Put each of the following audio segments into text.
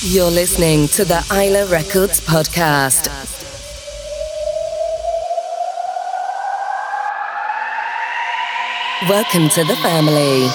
You're listening to the Isla Records podcast. Welcome to the family.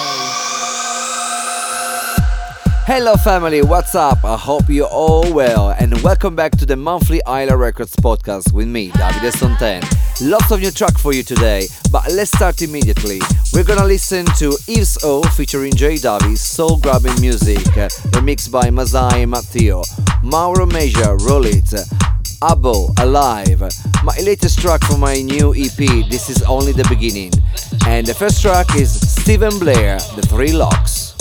Hello, family, what's up? I hope you're all well, and welcome back to the monthly Isla Records podcast with me, Davide Sonten. Lots of new track for you today, but let's start immediately. We're gonna listen to Yves O featuring J Davies, soul grabbing music, uh, remixed by Masai Matteo, Mauro Major, Roll It, Abo, Alive, my latest track for my new EP, This Is Only the Beginning. And the first track is Stephen Blair, The Three Locks.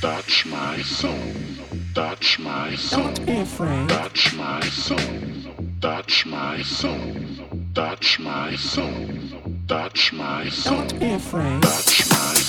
touch my soul, touch my soul. Don't be afraid. Touch my soul, touch my soul, touch my soul, touch my soul. Don't be afraid. Touch my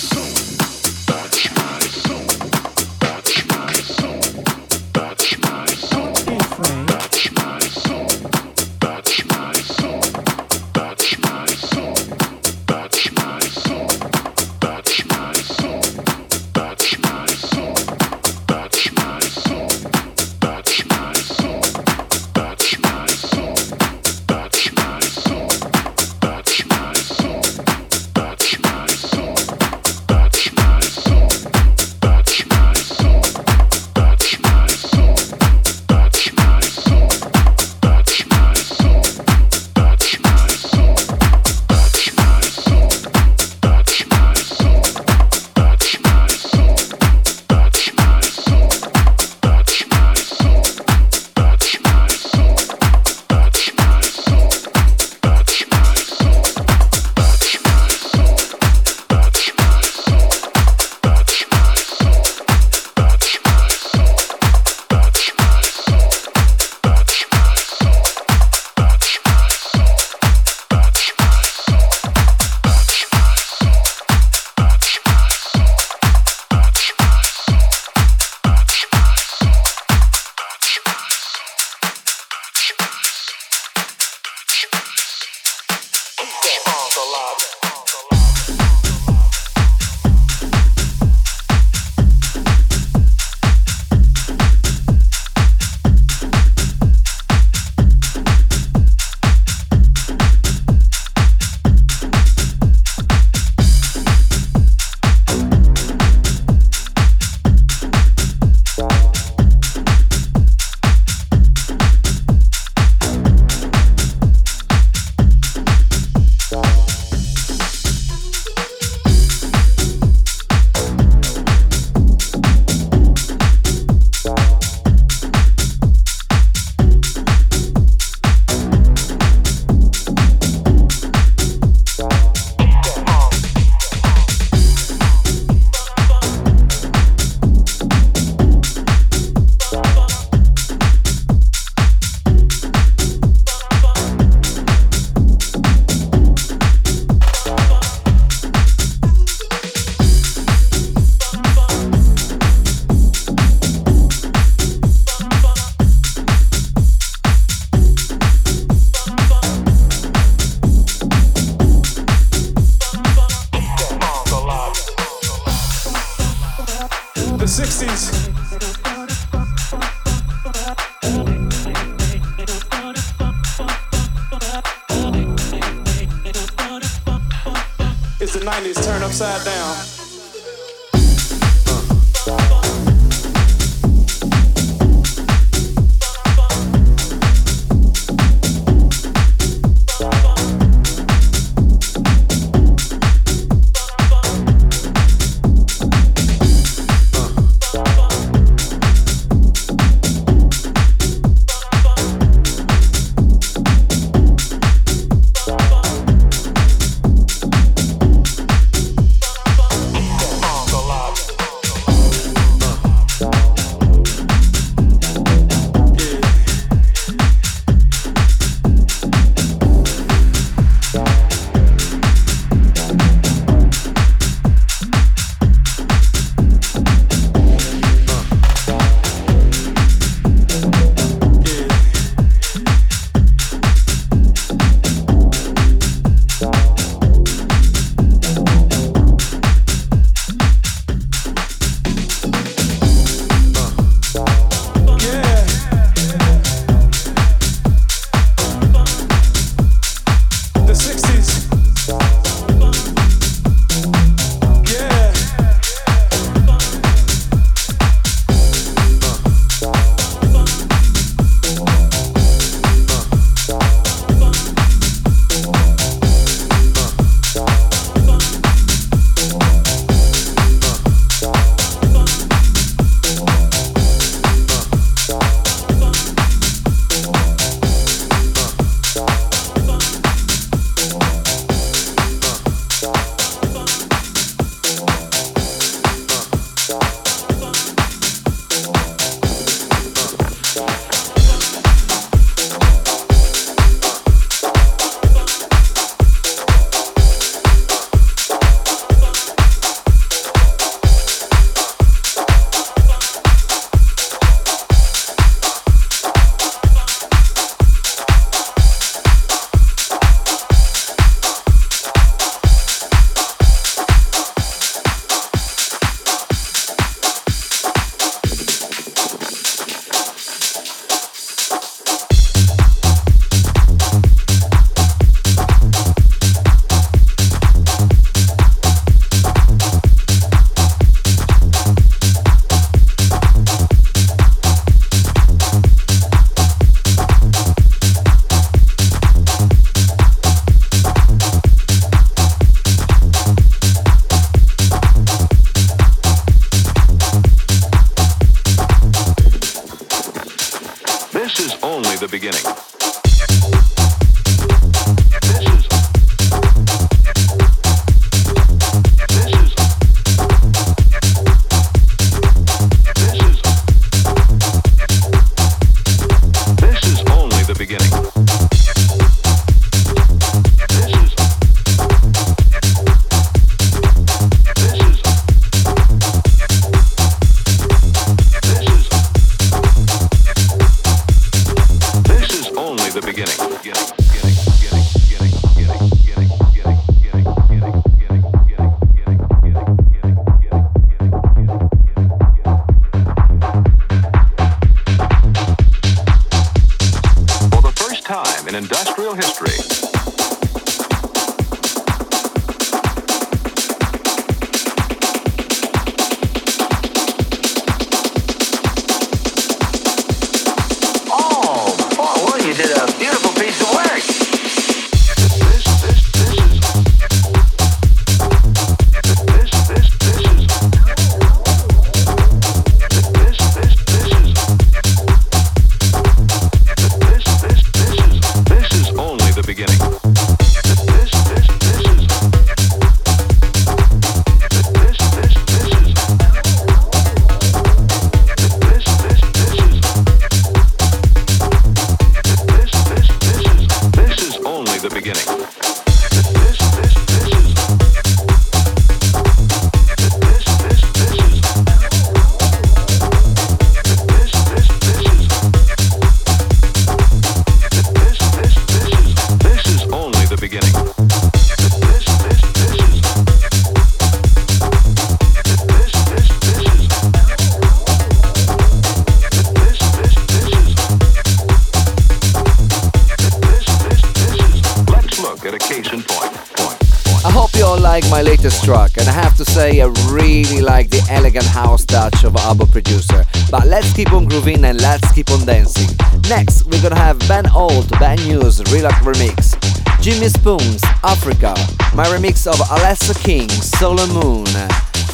grooving and let's keep on dancing. Next, we're gonna have Ben Old, Ben News, Relax Remix. Jimmy Spoons, Africa. My remix of Alessa King, Solar Moon.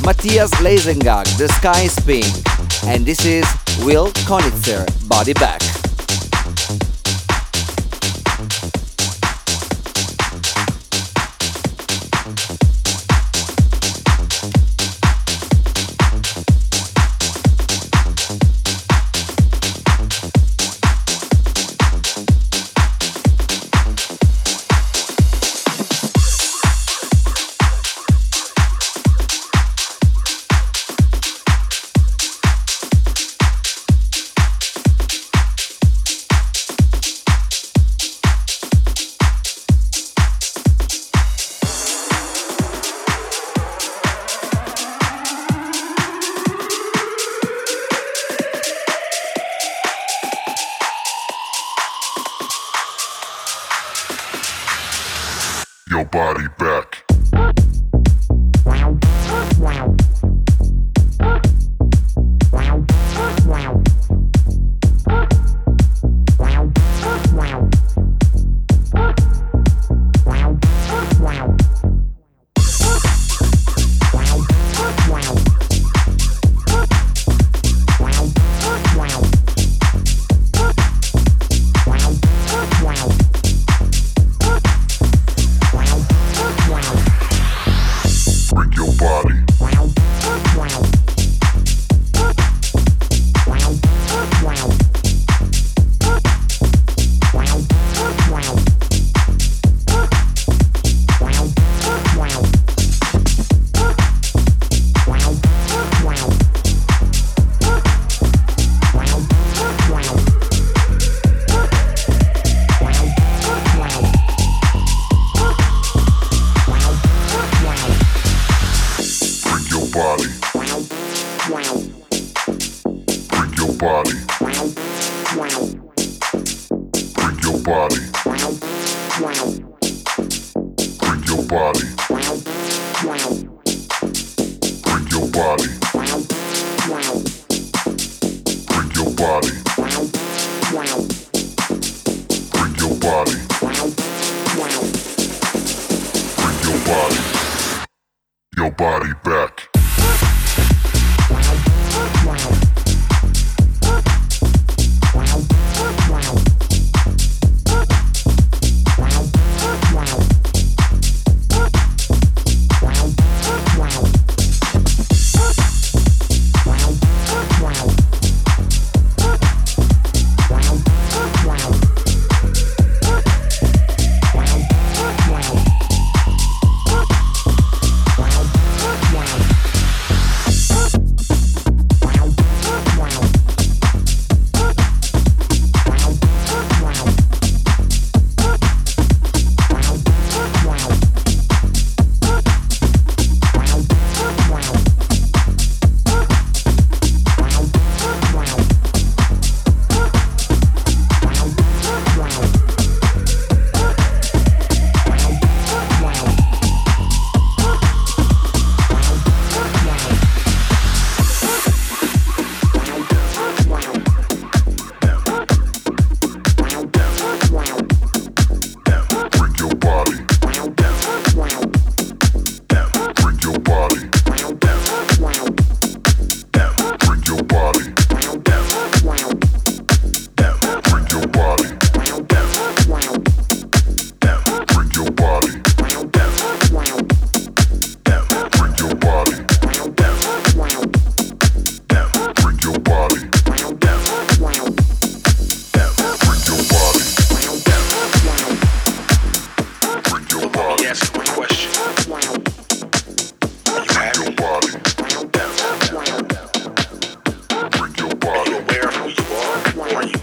Matthias Leisengag, The Sky is Pink. And this is Will Konitzer, Body Back.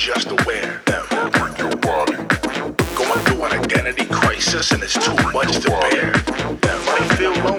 just aware that work your. Going through an identity crisis and it's too much to bear. That might feel lonely.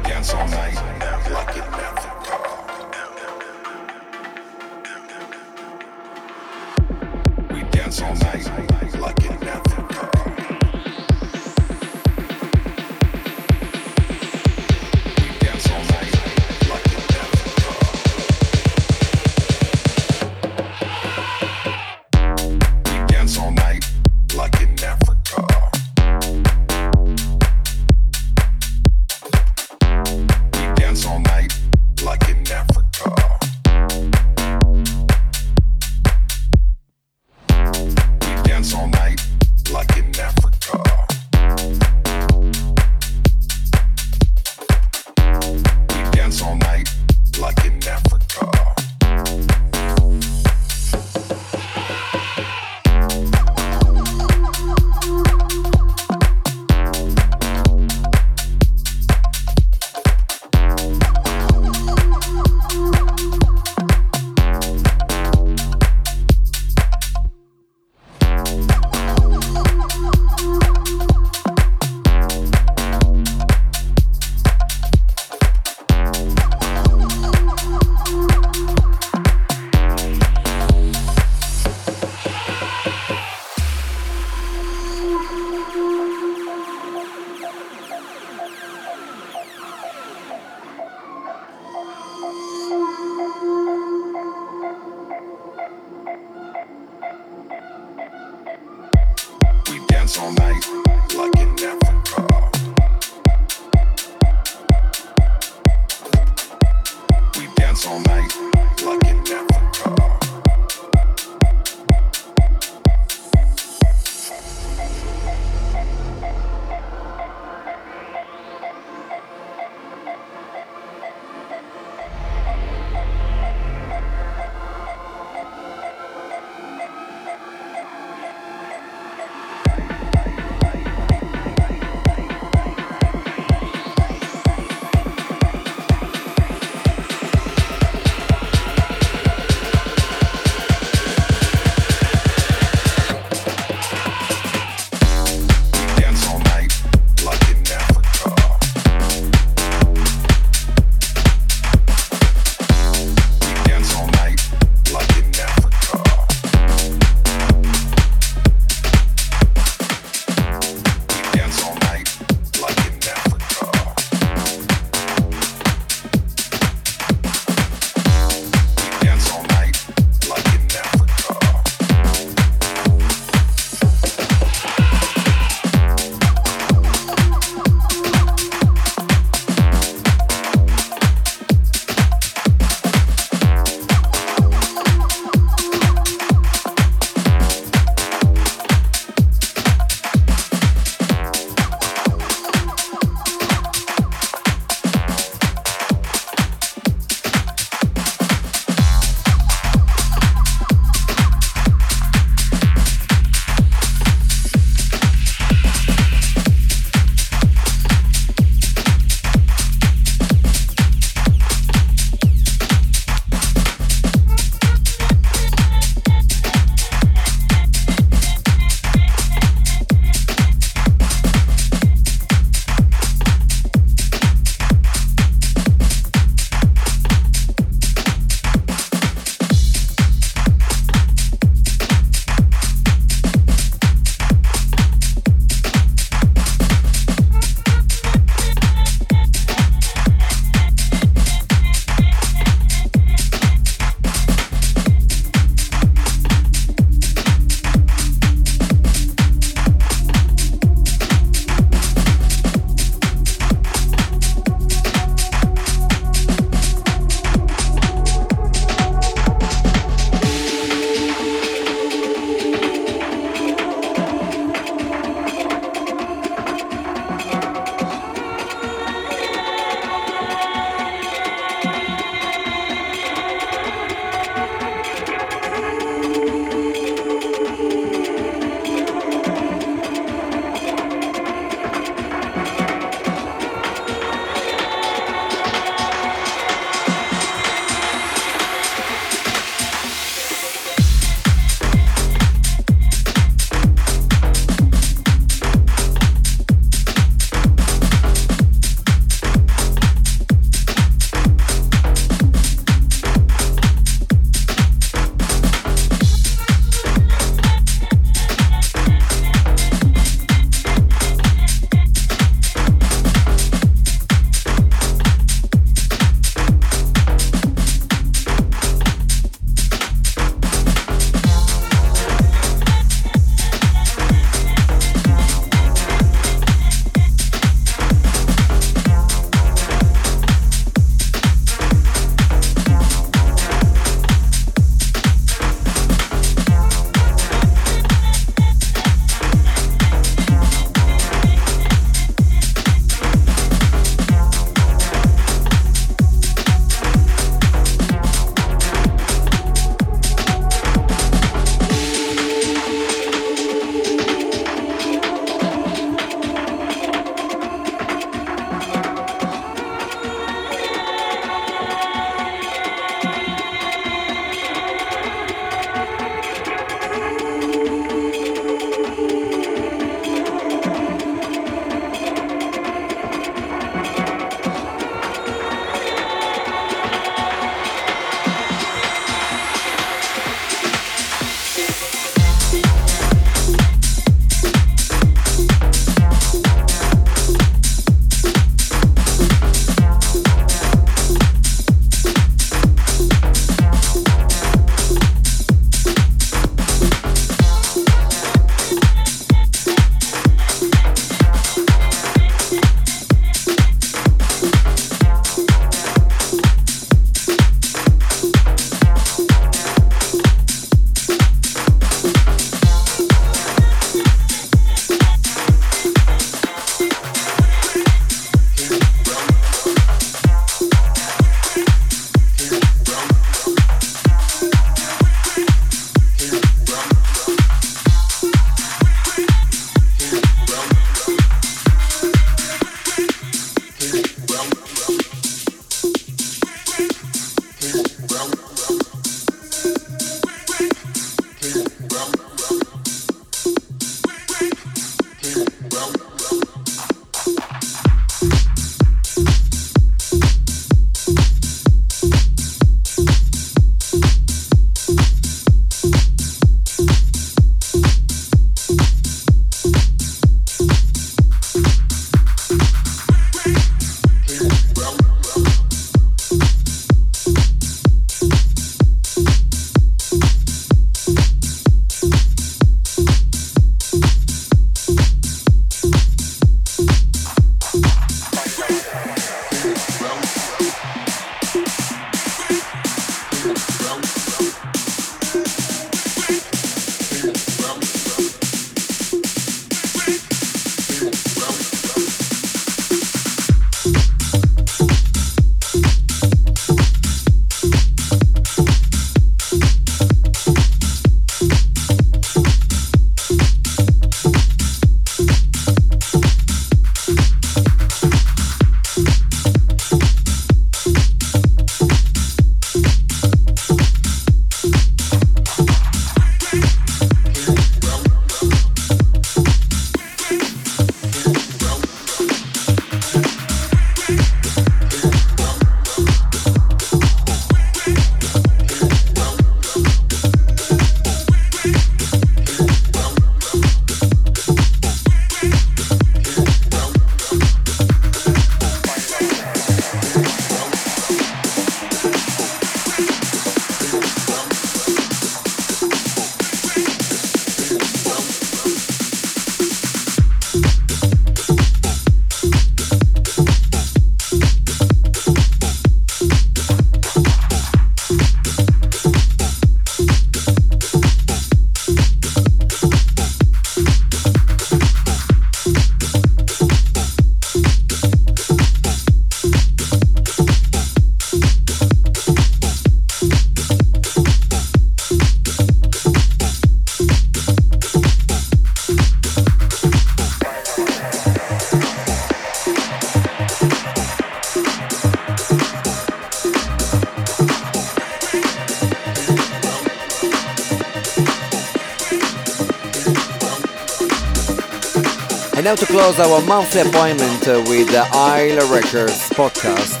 Now to close our monthly appointment with the Isla Records podcast,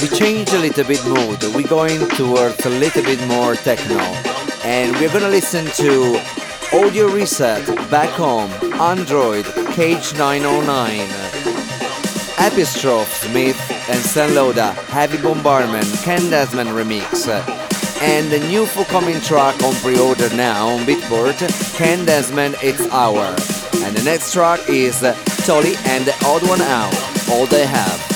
we change a little bit mood. We're going towards a little bit more techno. And we're gonna listen to Audio Reset, Back Home, Android, Cage 909, Epistrophe, Smith and Stan Loda, Heavy Bombardment, Ken Desmond remix. And the new forthcoming track on pre-order now on Beatport, Ken Desmond, It's Our. And the next track is uh, Tolly and the Odd One Out, All They Have.